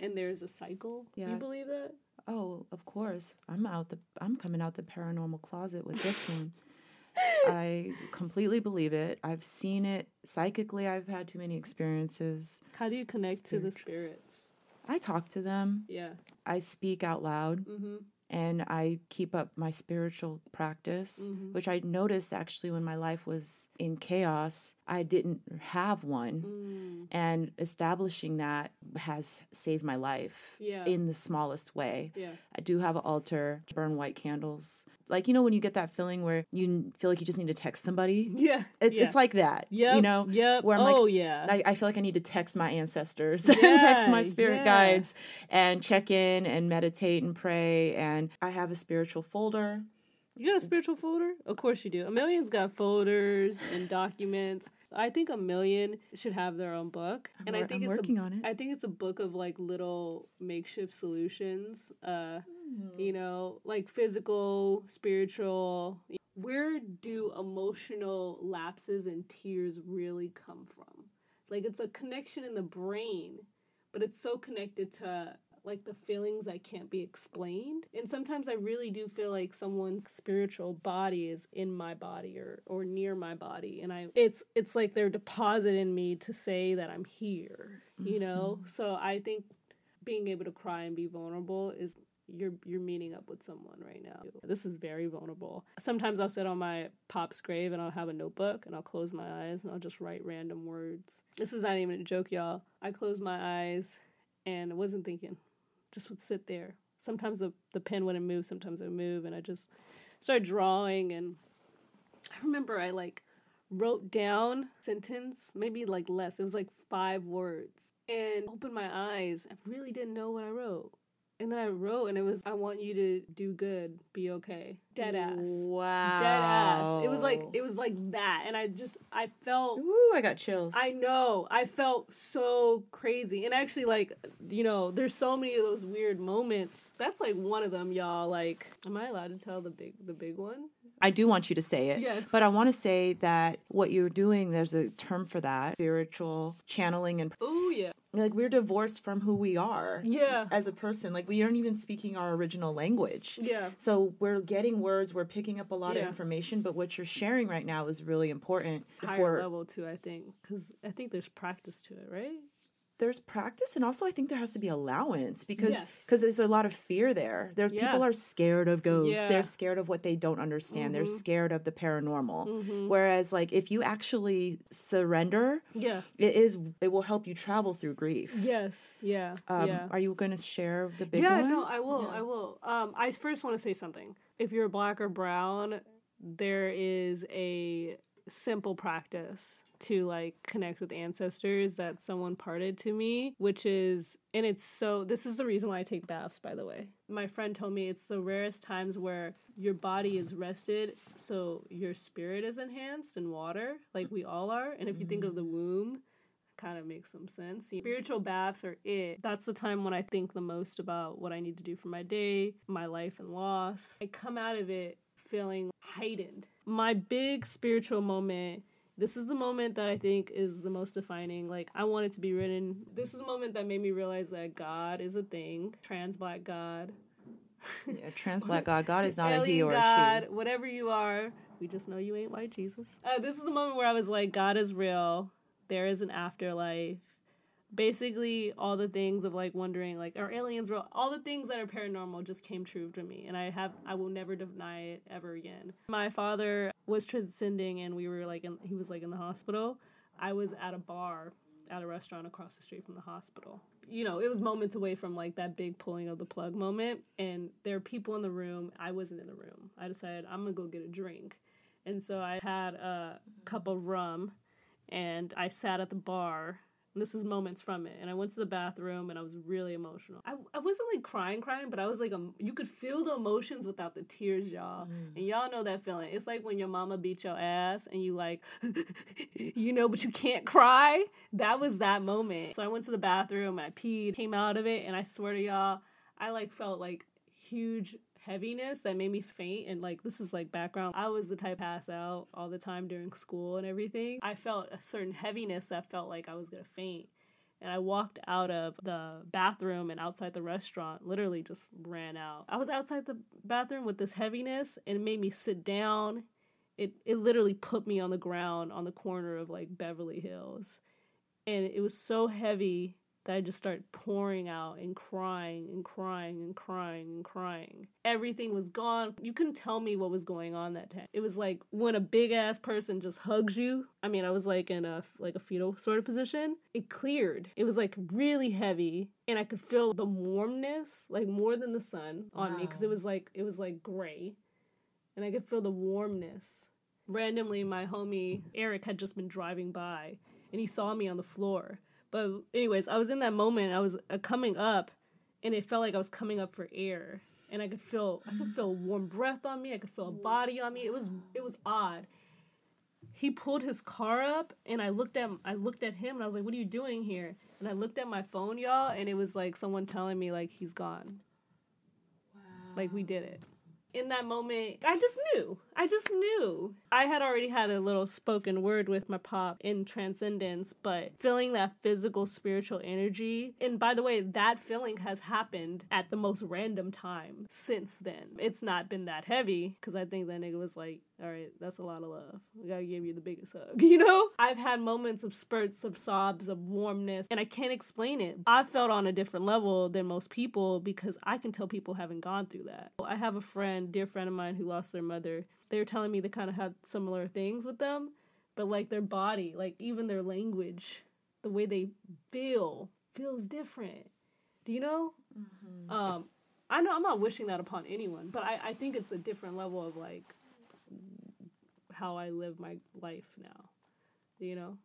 Speaker 1: and there's a cycle.
Speaker 2: Yeah.
Speaker 1: You believe that?
Speaker 2: Oh, of course. I'm out the I'm coming out the paranormal closet with this one. *laughs* I completely believe it. I've seen it psychically. I've had too many experiences.
Speaker 1: How do you connect to the spirits?
Speaker 2: I talk to them.
Speaker 1: Yeah.
Speaker 2: I speak out loud
Speaker 1: Mm-hmm.
Speaker 2: And I keep up my spiritual practice,
Speaker 1: Mhm.
Speaker 2: which I noticed actually when my life was in chaos, I didn't have one.
Speaker 1: Mm.
Speaker 2: And establishing that has saved my life
Speaker 1: Yeah.
Speaker 2: in the smallest way.
Speaker 1: Yeah.
Speaker 2: I do have an altar, burn white candles. Like, you know, when you get that feeling where you feel like you just need to text somebody?
Speaker 1: Yeah.
Speaker 2: It's,
Speaker 1: yeah.
Speaker 2: it's like that.
Speaker 1: Yeah.
Speaker 2: You know?
Speaker 1: Yeah.
Speaker 2: where I'm like,
Speaker 1: oh yeah.
Speaker 2: I, I feel like I need to text my ancestors *laughs* and text my spirit
Speaker 1: yeah.
Speaker 2: guides and check in and meditate and pray. And I have a spiritual folder.
Speaker 1: You got a spiritual folder? Of course you do. Amelian's got folders and documents. I think Amelian should have their own book,
Speaker 2: I'm,
Speaker 1: and I think
Speaker 2: I'm
Speaker 1: it's
Speaker 2: working
Speaker 1: a,
Speaker 2: on it.
Speaker 1: I think it's a book of like little makeshift solutions. Uh,
Speaker 2: Hmm.
Speaker 1: you know, like physical, spiritual. Where do emotional lapses and tears really come from? Like it's a connection in the brain, but it's so connected to like the feelings I can't be explained. And sometimes I really do feel like someone's spiritual body is in my body or or near my body and I it's it's like they're depositing me to say that I'm here, you mm-hmm. know? So I think being able to cry and be vulnerable is you're you're meeting up with someone right now. This is very vulnerable. Sometimes I'll sit on my pop's grave and I'll have a notebook and I'll close my eyes and I'll just write random words. This is not even a joke, y'all. I closed my eyes and I wasn't thinking. Just would sit there. Sometimes the, the pen wouldn't move, sometimes it would move, and I just started drawing and I remember I like wrote down sentence, maybe like less. It was like five words. And opened my eyes. I really didn't know what I wrote. And then I wrote and it was I want you to do good, be okay. Dead ass.
Speaker 2: Wow.
Speaker 1: Dead ass. It was like it was like that. And I just I felt
Speaker 2: Ooh, I got chills.
Speaker 1: I know. I felt so crazy. And actually, like, you know, there's so many of those weird moments. That's like one of them, y'all. Like, am I allowed to tell the big the big one?
Speaker 2: I do want you to say it.
Speaker 1: Yes.
Speaker 2: But I want to say that what you're doing, there's a term for that spiritual channeling. And
Speaker 1: Oh yeah.
Speaker 2: like, we're divorced from who we are
Speaker 1: Yeah.
Speaker 2: as a person. Like, we aren't even speaking our original language.
Speaker 1: Yeah.
Speaker 2: So we're getting words, we're picking up a lot
Speaker 1: Yeah.
Speaker 2: of information, but what you're sharing right now is really important
Speaker 1: Higher
Speaker 2: for
Speaker 1: level too, I think. Because I think there's practice to it, right?
Speaker 2: There's practice and also I think there has to be allowance because
Speaker 1: Yes.
Speaker 2: because there's a lot of fear there. There's
Speaker 1: Yeah.
Speaker 2: people are scared of ghosts.
Speaker 1: Yeah.
Speaker 2: They're scared of what they don't understand. They're
Speaker 1: Mhm.
Speaker 2: scared of the paranormal.
Speaker 1: Mhm.
Speaker 2: Whereas like if you actually surrender,
Speaker 1: Yeah.
Speaker 2: it is it will help you travel through grief.
Speaker 1: Yes. Yeah.
Speaker 2: Um,
Speaker 1: yeah.
Speaker 2: Are you going to share the big
Speaker 1: yeah,
Speaker 2: one?
Speaker 1: no, I will. I will. Um, I first want to say something. If you're black or brown, there is a simple practice to like connect with ancestors that someone parted to me, which is, and it's so. This is the reason why I take baths, by the way. My friend told me it's the rarest times where your body is rested, so your spirit is enhanced in water, like we all are. And if you think of the mm. womb, kind of makes some sense. Spiritual baths are it. That's the time when I think the most about what I need to do for my day, my life and loss. I come out of it feeling heightened. My big spiritual moment. This is the moment that I think is the most defining. Like, I want it to be written. This is the moment that made me realize that God is a thing. Trans black God.
Speaker 2: Yeah, trans *laughs* black God. God is not a he or
Speaker 1: God,
Speaker 2: a she.
Speaker 1: whatever you are. We just know you ain't white Jesus. Uh, this is the moment where I was like, God is real. There is an afterlife. Basically, all the things of like wondering, like, are aliens real? All the things that are paranormal just came true to me, and I have, I will never deny it ever again. My father was transcending, and we were like, in, he was like in the hospital. I was at a bar at a restaurant across the street from the hospital. You know, it was moments away from like that big pulling of the plug moment. And there are people in the room. I wasn't in the room. I decided I'm gonna go get a drink. And so I had a cup of rum and I sat at the bar. This is moments from it. And I went to the bathroom and I was really emotional. I, I wasn't like crying, crying, but I was like, um, you could feel the emotions without the tears, y'all. And y'all know that feeling. It's like when your mama beat your ass and you like, *laughs* you know, but you can't cry. That was that moment. So I went to the bathroom I peed, came out of it, and I swear to y'all, I like felt like huge heaviness that made me faint and like this is like background i was the type pass out all the time during school and everything i felt a certain heaviness that felt like i was gonna faint and I walked out of the bathroom and outside the restaurant, literally just ran out. I was outside the bathroom with this heaviness and it made me sit down. It it literally put me on the ground on the corner of like Beverly Hills. And it was so heavy that I just started pouring out and crying and crying and crying and crying. Everything was gone. You couldn't tell me what was going on that time. It was like when a big ass person just hugs you. I mean, I was like in a like a fetal sort of position. It cleared. It was like really heavy and I could feel the warmness like more than the sun on me because it was like it was like gray. And I could feel the warmness. Randomly my homie Eric had just been driving by and he saw me on the floor. But anyways, I was in that moment. I was uh, coming up, and it felt like I was coming up for air, and I could feel I could feel warm breath on me. I could feel a body on me. It was it was odd. He pulled his car up, and I looked at I looked at him, and I was like, "What are you doing here?" And I looked at my phone, y'all, and it was like someone telling me like he's gone. Like we did it. In that moment, I just knew. I just knew. I had already had a little spoken word with my pop in Transcendence, but feeling that physical, spiritual energy. And by the way, that feeling has happened at the most random time since then. It's not been that heavy because I think that nigga was like, all right, that's a lot of love. We gotta give you the biggest hug, *laughs* you know? I've had moments of spurts of sobs, of warmness, and I can't explain it. I felt on a different level than most people because I can tell people haven't gone through that. I have a friend, dear friend of mine, who lost their mother. They were telling me they kind of had similar things with them, but like their body, like even their language, the way they feel, feels different. Do you know? Um, I know I'm not wishing that upon anyone, but I, I think it's a different level of like how I live my life now. You know?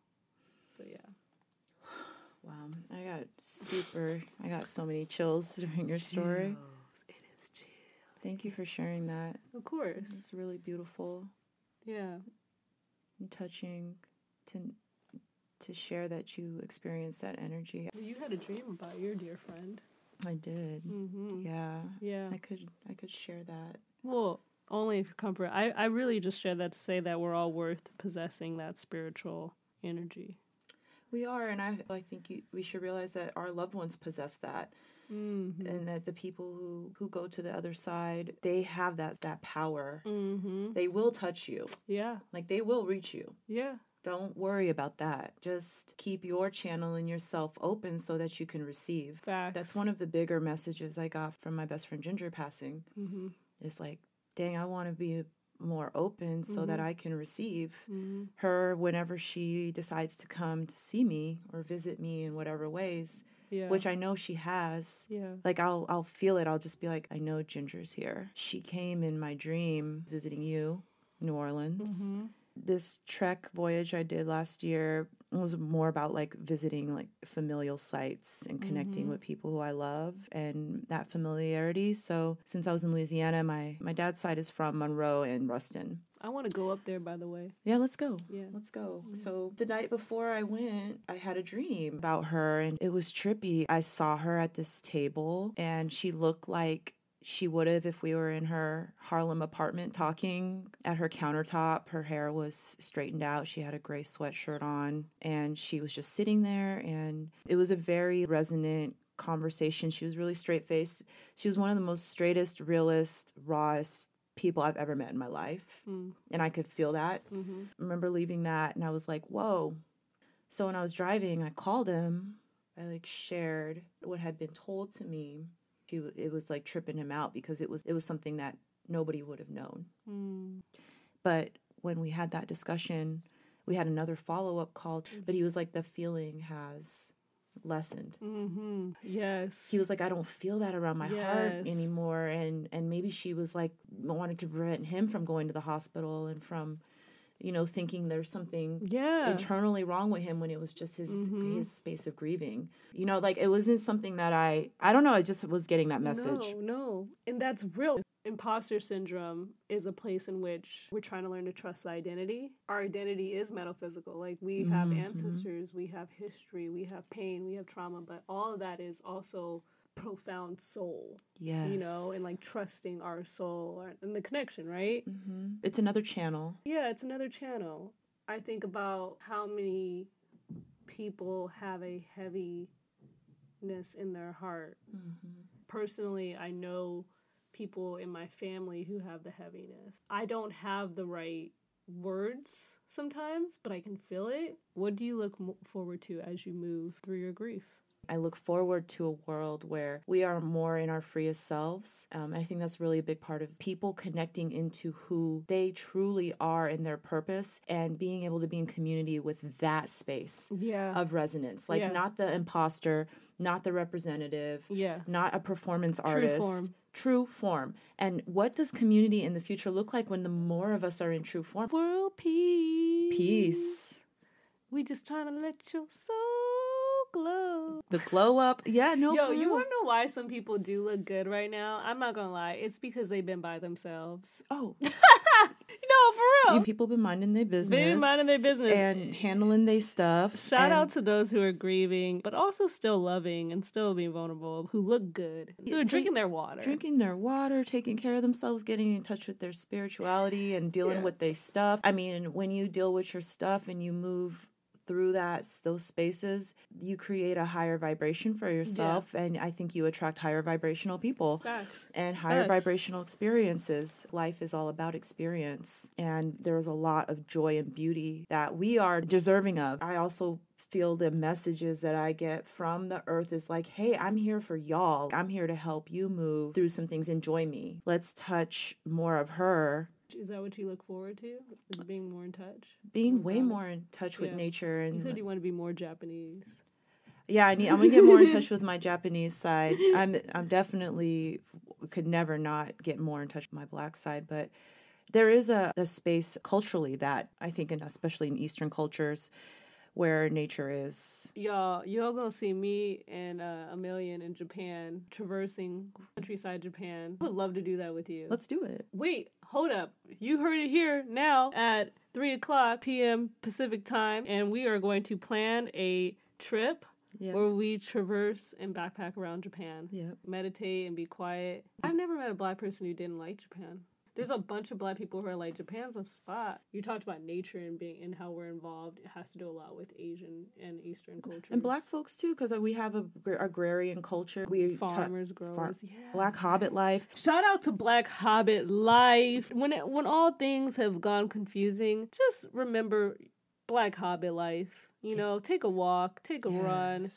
Speaker 1: So yeah. *sighs*
Speaker 2: Wow, I got super. I got so many chills during your story.
Speaker 1: Chill.
Speaker 2: Thank you for sharing that.
Speaker 1: Of course.
Speaker 2: It's really beautiful
Speaker 1: Yeah.
Speaker 2: and touching to to share that you experienced that energy.
Speaker 1: You had a dream about your dear friend.
Speaker 2: I did.
Speaker 1: Mm-hmm.
Speaker 2: Yeah.
Speaker 1: Yeah.
Speaker 2: I could I could share that.
Speaker 1: Well, only for comfort. I, I really just share that to say that we're all worth possessing that spiritual energy.
Speaker 2: We are, and I I think you, we should realize that our loved ones possess that,
Speaker 1: Mm-hmm.
Speaker 2: and that the people who who go to the other side, they have that that power.
Speaker 1: Mm-hmm.
Speaker 2: They will touch you,
Speaker 1: Yeah.
Speaker 2: like they will reach you.
Speaker 1: Yeah.
Speaker 2: Don't worry about that. Just keep your channel and yourself open so that you can receive.
Speaker 1: Facts.
Speaker 2: That's one of the bigger messages I got from my best friend Ginger passing.
Speaker 1: Mm-hmm.
Speaker 2: It's like, dang, I want to be more open so that I can receive
Speaker 1: Mm-hmm.
Speaker 2: her whenever she decides to come to see me or visit me in whatever ways,
Speaker 1: Yeah.
Speaker 2: which I know she has.
Speaker 1: yeah.
Speaker 2: Like I'll I'll feel it. I'll just be like, I know Ginger's here. She came in my dream visiting you, New Orleans.
Speaker 1: Mm-hmm.
Speaker 2: This trek voyage I did last year was more about like visiting like familial sites and connecting with people who I love and that familiarity. So since I was in Louisiana, my my dad's side is from Monroe and Ruston.
Speaker 1: I want to go up there, by the way.
Speaker 2: Yeah, let's go.
Speaker 1: Yeah.
Speaker 2: Let's go. So the night before I went, I had a dream about her and it was trippy. I saw her at this table and she looked like she would have if we were in her Harlem apartment talking at her countertop. Her hair was straightened out. She had a gray sweatshirt on and she was just sitting there and it was a very resonant conversation. She was really straight faced. She was one of the most straightest, realest, rawest people I've ever met in my life.
Speaker 1: Mm.
Speaker 2: And I could feel that.
Speaker 1: Mm-hmm.
Speaker 2: I remember leaving that and I was like, whoa. So when I was driving, I called him. I like shared what had been told to me. He, it was like tripping him out because it was it was something that nobody would have known.
Speaker 1: Mm.
Speaker 2: But when we had that discussion, we had another follow up call, but he was like, the feeling has lessened.
Speaker 1: Mm-hmm. Yes.
Speaker 2: He was like, I don't feel that around my heart anymore. And and maybe she was like wanted to prevent him from going to the hospital and from, you know, thinking there's something
Speaker 1: yeah.
Speaker 2: internally wrong with him when it was just his
Speaker 1: Mhm.
Speaker 2: his space of grieving. You know, like it wasn't something that I I don't know, I just was getting that message.
Speaker 1: No, no. And that's real. Imposter syndrome is a place in which we're trying to learn to trust the identity. Our identity is metaphysical. Like we have
Speaker 2: Mhm.
Speaker 1: ancestors, we have history, we have pain, we have trauma, but all of that is also profound soul,
Speaker 2: Yes.
Speaker 1: you know, and like trusting our soul and the connection, right?
Speaker 2: hmm It's another channel.
Speaker 1: Yeah, it's another channel. I think about how many people have a heaviness in their heart. Personally, I know people in my family who have the heaviness. I don't have the right words sometimes, but I can feel it. What do you look forward to as you move through your grief?
Speaker 2: I look forward to a world where we are more in our freest selves. Um, I think that's really a big part of people connecting into who they truly are and their purpose and being able to be in community with that space
Speaker 1: Yeah.
Speaker 2: of resonance. Like,
Speaker 1: Yeah.
Speaker 2: not the imposter, not the representative,
Speaker 1: yeah.
Speaker 2: not a performance artist.
Speaker 1: form.
Speaker 2: True form. And what does community in the future look like when the more of us are in true form?
Speaker 1: World peace.
Speaker 2: Peace.
Speaker 1: We just trying to let your soul glow.
Speaker 2: The glow up. Yeah, no.
Speaker 1: Yo, you want to know why some people do look good right now? I'm not gonna lie. It's because they've been by themselves.
Speaker 2: Oh, *laughs* *laughs*
Speaker 1: No, for
Speaker 2: you
Speaker 1: real.
Speaker 2: people been minding their business.
Speaker 1: Been minding their business.
Speaker 2: And handling their stuff.
Speaker 1: Shout
Speaker 2: and
Speaker 1: out to those who are grieving, but also still loving and still being vulnerable, who look good, who are
Speaker 2: take-
Speaker 1: drinking their water.
Speaker 2: drinking their water, taking care of themselves, getting in touch with their spirituality and dealing
Speaker 1: Yeah.
Speaker 2: with their stuff. I mean, when you deal with your stuff and you move through that those spaces, you create a higher vibration for yourself and I think you attract higher vibrational people.
Speaker 1: Facts.
Speaker 2: and higher
Speaker 1: Facts.
Speaker 2: vibrational experiences. Life is all about experience, and there's a lot of joy and beauty that we are deserving of. I also feel the messages that I get from the earth is like, hey, I'm here for y'all. I'm here to help you move through some things. Enjoy me. Let's touch more of her.
Speaker 1: Is that what you look forward to? Is being more in touch?
Speaker 2: Being way more in touch with
Speaker 1: Yeah.
Speaker 2: nature
Speaker 1: You said you want to be more Japanese.
Speaker 2: yeah, I need. I'm gonna get more in touch *laughs* with my Japanese side. I'm I'm definitely could never not get more in touch with my black side, but there is a, a space culturally that I think, and especially in Eastern cultures, where nature is.
Speaker 1: Y'all, y'all gonna see me and uh, Amelian in Japan traversing countryside Japan. I would love to do that with you.
Speaker 2: Let's do it.
Speaker 1: Wait, hold up. You heard it here now at 3 o'clock p.m. Pacific time, and we are going to plan a trip
Speaker 2: Yeah.
Speaker 1: where we traverse and backpack around Japan.
Speaker 2: Yeah.
Speaker 1: Meditate and be quiet. I've never met a black person who didn't like Japan. There's a bunch of black people who are like, Japan's a spot. You talked about nature and being and how we're involved. It has to do a lot with Asian and Eastern cultures.
Speaker 2: And black folks too, because uh, we have a gr- agrarian culture. We ta-
Speaker 1: farmers,
Speaker 2: far-
Speaker 1: growers. yeah.
Speaker 2: Black Hobbit life.
Speaker 1: Shout out to Black Hobbit life. When it, when all things have gone confusing, just remember Black Hobbit life. You know, take a walk, take a run,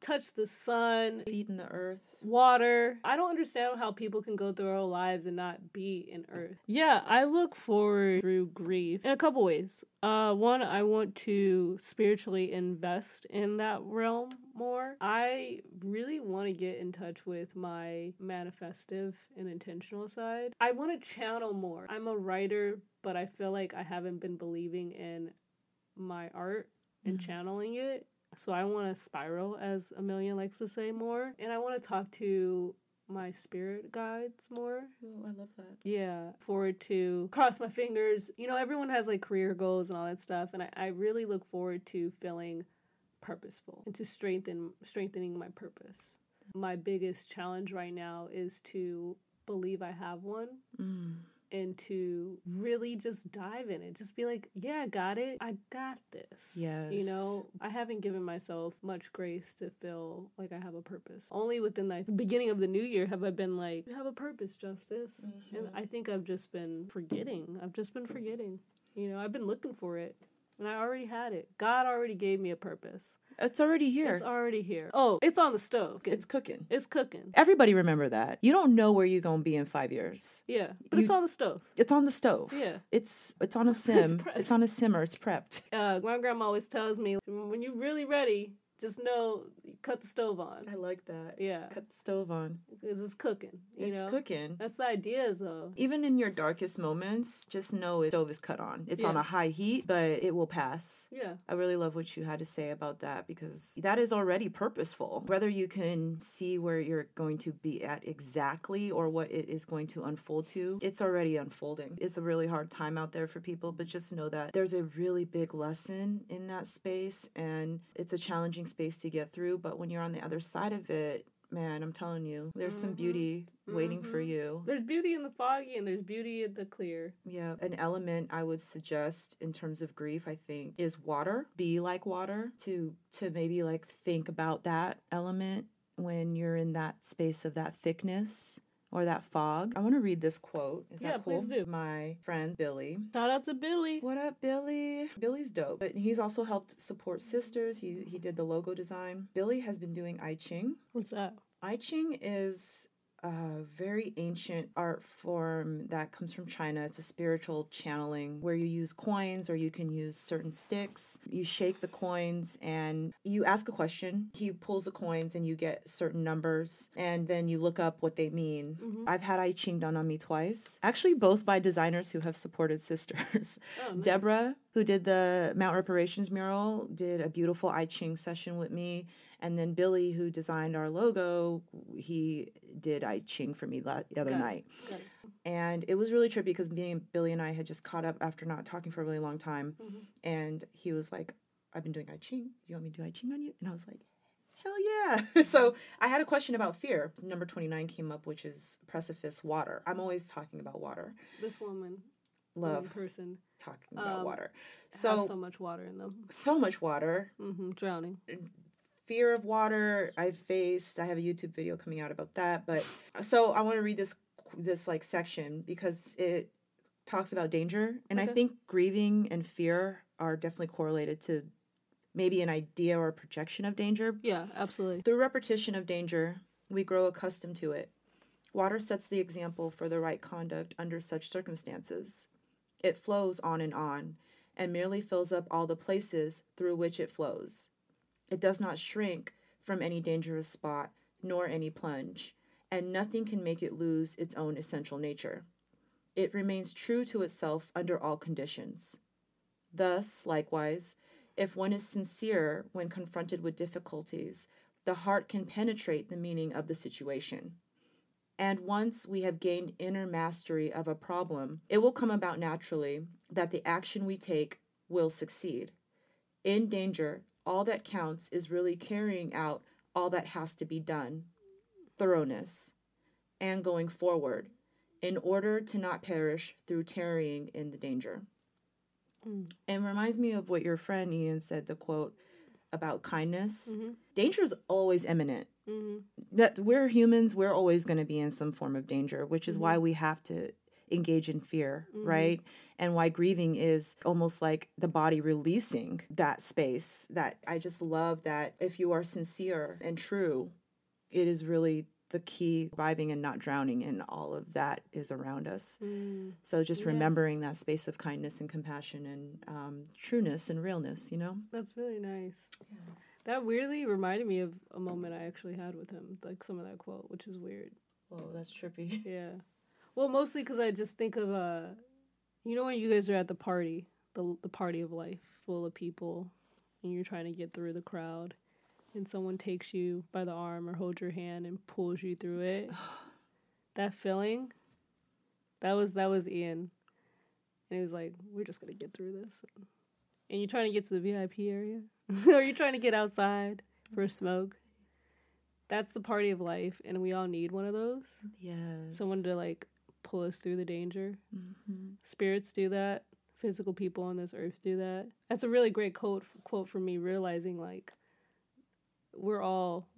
Speaker 1: touch the sun,
Speaker 2: Feeding the earth.
Speaker 1: Water. I don't understand how people can go through our lives and not be in earth. Yeah, I look forward through grief in a couple ways. Uh, one, I want to spiritually invest in that realm more. I really want to get in touch with my manifestive and intentional side. I want to channel more. I'm a writer, but I feel like I haven't been believing in my art and channeling it. So I want to spiral, as Amelian likes to say, more. And I want to talk to my spirit guides more.
Speaker 2: Oh, I love that.
Speaker 1: Yeah. Forward to cross my fingers. You know, everyone has like career goals and all that stuff. And I, I really look forward to feeling purposeful and to strengthen strengthening my purpose. My biggest challenge right now is to believe I have one
Speaker 2: Mm.
Speaker 1: And to really just dive in it. Just be like, yeah, I got it. I got this.
Speaker 2: Yes.
Speaker 1: You know, I haven't given myself much grace to feel like I have a purpose. Only within like, the beginning of the new year have I been like, you have a purpose, Justice. And mm-hmm. I think I've just been forgetting. I've just been forgetting. You know, I've been looking for it. And I already had it. God already gave me a purpose.
Speaker 2: It's already here.
Speaker 1: It's already here. Oh, it's on the stove.
Speaker 2: It's cooking.
Speaker 1: It's cooking.
Speaker 2: Everybody remember that. You don't know where you're gonna be in five years.
Speaker 1: Yeah, but it's on the stove.
Speaker 2: It's on the stove.
Speaker 1: Yeah.
Speaker 2: It's it's on a *laughs* sim.
Speaker 1: prepped.
Speaker 2: it's on a simmer. It's prepped.
Speaker 1: Uh, my grandma always tells me when you're really ready, just know cut the stove on.
Speaker 2: I like that.
Speaker 1: Yeah,
Speaker 2: Cut the stove on.
Speaker 1: because it's cooking. You
Speaker 2: it's
Speaker 1: know,
Speaker 2: cooking.
Speaker 1: that's the idea, though.
Speaker 2: Even in your darkest moments, just know the stove is cut on. It's on a high heat, but it will pass.
Speaker 1: Yeah,
Speaker 2: I really love what you had to say about that because that is already purposeful. Whether you can see where you're going to be at exactly or what it is going to unfold to, it's already unfolding. It's a really hard time out there for people, but just know that there's a really big lesson in that space and it's a challenging space to get through. But when you're on the other side of it, man, I'm telling you, there's some mm-hmm. beauty waiting for mm-hmm. you.
Speaker 1: there's beauty in the foggy and there's beauty in the clear.
Speaker 2: Yeah, an element I would suggest in terms of grief, I think, is water. Be like water to to maybe like think about that element when you're in that space of that thickness or that fog. I want to read this quote. Is
Speaker 1: Yeah,
Speaker 2: that cool?
Speaker 1: please do.
Speaker 2: My friend Billy.
Speaker 1: Shout out to Billy.
Speaker 2: What up, Billy? Billy's dope, but he's also helped support sisters. He he did the logo design. Billy has been doing I Ching.
Speaker 1: What's that?
Speaker 2: I Ching is a very ancient art form that comes from China. It's a spiritual channeling where you use coins or you can use certain sticks. You shake the coins and you ask a question. He pulls the coins and you get certain numbers and then you look up what they mean. Mm-hmm. I've had I Ching done on me twice. Actually, both by designers who have supported *laughs* sisters.
Speaker 1: Oh, nice.
Speaker 2: Deborah, who did the Mount Reparations mural, did a beautiful I Ching session with me. And then Billy, who designed our logo, he did I Ching for me la- the other
Speaker 1: it.
Speaker 2: night.
Speaker 1: It.
Speaker 2: And it was really trippy because me and Billy and I had just caught up after not talking for a really long time.
Speaker 1: Mm-hmm.
Speaker 2: And he was like, I've been doing I Ching. You want me to do I Ching on you? And I was like, hell yeah. *laughs* so I had a question about fear. Number 29 came up, which is precipice water. I'm always talking about water.
Speaker 1: This woman,
Speaker 2: Love
Speaker 1: person,
Speaker 2: talking about
Speaker 1: Um,
Speaker 2: water.
Speaker 1: has
Speaker 2: So,
Speaker 1: so much water in them.
Speaker 2: so much water.
Speaker 1: hmm drowning.
Speaker 2: Fear of water I've faced. I have a YouTube video coming out about that. But so I want to read this this like section because it talks about danger, and I think grieving and fear are definitely correlated to maybe an idea or projection of danger.
Speaker 1: Yeah, absolutely.
Speaker 2: Through repetition of danger, we grow accustomed to it. Water sets the example for the right conduct under such circumstances. It flows on and on, and merely fills up all the places through which it flows. It does not shrink from any dangerous spot, nor any plunge, and nothing can make it lose its own essential nature. It remains true to itself under all conditions. Thus, likewise, if one is sincere when confronted with difficulties, the heart can penetrate the meaning of the situation. And once we have gained inner mastery of a problem, it will come about naturally that the action we take will succeed. In danger, all that counts is really carrying out all that has to be done thoroughness and going forward in order to not perish through tarrying in the danger. Mm. And reminds me of what your friend Ian said the quote about kindness. Mm-hmm. Danger is always imminent. Mm-hmm. That we're humans, we're always going to be in some form of danger, which is why mm-hmm. we have to engage in fear, right? And why grieving is almost like the body releasing that space. That I just love that if you are sincere and true, it is really the key surviving and not drowning in all of that is around us. So just remembering that space of kindness and compassion and um, trueness and realness, you know?
Speaker 1: That's really nice. That weirdly reminded me of a moment I actually had with him, like some of that quote, which is weird.
Speaker 2: Whoa, that's trippy.
Speaker 1: Yeah. Well, mostly because I just think of uh, you know when you guys are at the party, the the party of life, full of people, and you're trying to get through the crowd, and someone takes you by the arm or holds your hand and pulls you through it. *sighs* that feeling. That was that was Ian, and he was like, "We're just gonna get through this." And you're trying to get to the VIP area, *laughs* or you're trying to get outside for a smoke. That's the party of life, and we all need one of those
Speaker 2: Yes.
Speaker 1: someone to like pull us through the danger. Spirits do that. Physical people on this earth do that. That's a really great quote quote for me. Realizing like we're all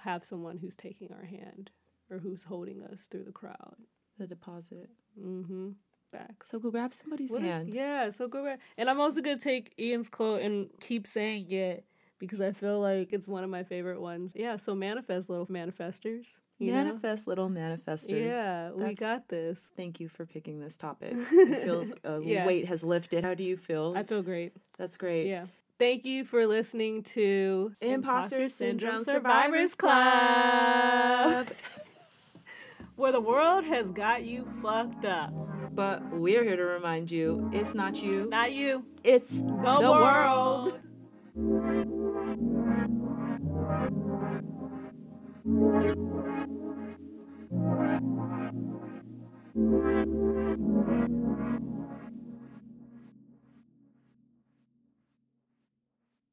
Speaker 1: have someone who's taking our hand or who's holding us through the crowd.
Speaker 2: the deposit.
Speaker 1: hmm Facts.
Speaker 2: So go grab somebody's
Speaker 1: What
Speaker 2: hand.
Speaker 1: yeah, so go grab. And I'm also gonna take Ian's quote and keep saying it because I feel like it's one of my favorite ones. Yeah, so manifest, little manifestors. You know?
Speaker 2: Manifest little manifestors.
Speaker 1: Yeah, we got this.
Speaker 2: Thank you for picking this topic. *laughs* I feel uh, a *laughs*
Speaker 1: Yeah.
Speaker 2: weight has lifted. How do you feel?
Speaker 1: I feel great.
Speaker 2: That's great.
Speaker 1: Yeah. Thank you for listening to
Speaker 2: Imposter Syndrome
Speaker 1: Survivors
Speaker 2: Survivors Club. *laughs*
Speaker 1: where the world has got you fucked up.
Speaker 2: But we're here to remind you it's not you,
Speaker 1: Not you.
Speaker 2: it's
Speaker 1: The,
Speaker 2: the world.
Speaker 1: world.